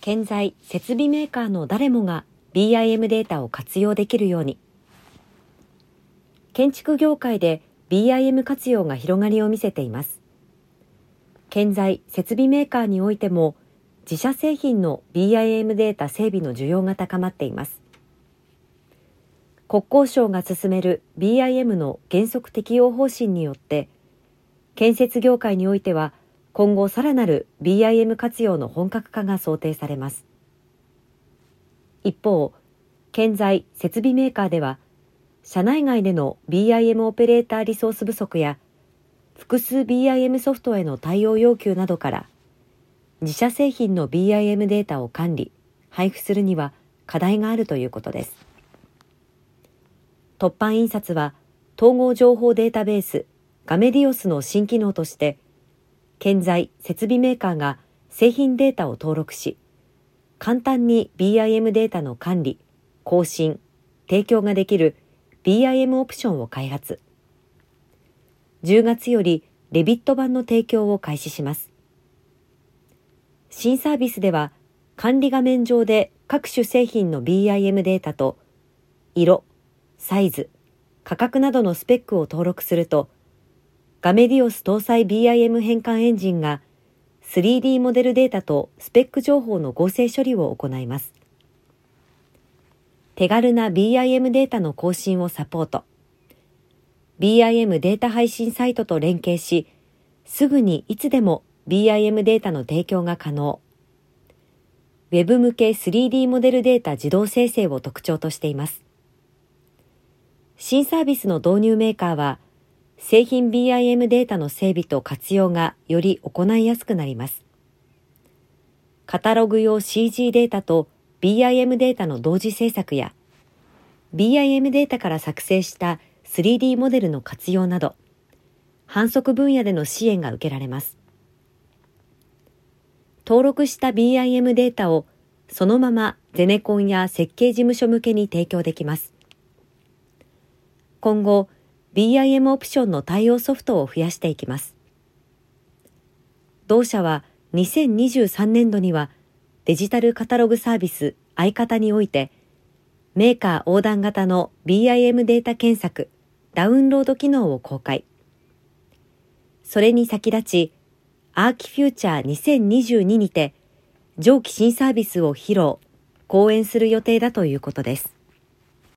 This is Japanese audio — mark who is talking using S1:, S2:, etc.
S1: 建材・設備メーカーの誰もが BIM データを活用できるように。建築業界で BIM 活用が広がりを見せています。建材・設備メーカーにおいても自社製品の BIM データ整備の需要が高まっています。国交省が進める BIM の原則適用方針によって建設業界においては今後さらなる BIM 活用の本格化が想定されます。一方建材設備メーカーでは社内外での BIM オペレーターリソース不足や複数 BIM ソフトへの対応要求などから自社製品の BIM データを管理配布するには課題があるということです。突版印刷は統合情報データベースガメディオスの新機能として建材設備メーカーが製品データを登録し簡単に BIM データの管理更新提供ができる BIM オプションを開発。10月よりレビット版の提供を開始します。新サービスでは管理画面上で各種製品の BIM データと色サイズ、価格などのスペックを登録すると、ガメディオス搭載 BIM 変換エンジンが 3D モデルデータとスペック情報の合成処理を行います。手軽な BIM データの更新をサポート。BIM データ配信サイトと連携し、すぐにいつでも BIM データの提供が可能。Web 向け 3D モデルデータ自動生成を特徴としています。新サービスの導入メーカーは、製品 BIM データの整備と活用がより行いやすくなります。カタログ用 CG データと BIM データの同時制作や、BIM データから作成した 3D モデルの活用など、反則分野での支援が受けられます。登録した BIM データをそのままゼネコンや設計事務所向けに提供できます。今後 BIM オプションの対応ソフトを増やしていきます。同社は2023年度にはデジタルカタログサービス相方においてメーカー横断型の BIM データ検索ダウンロード機能を公開。それに先立ちアーキフューチャー2022にて上記新サービスを披露、講演する予定だということです。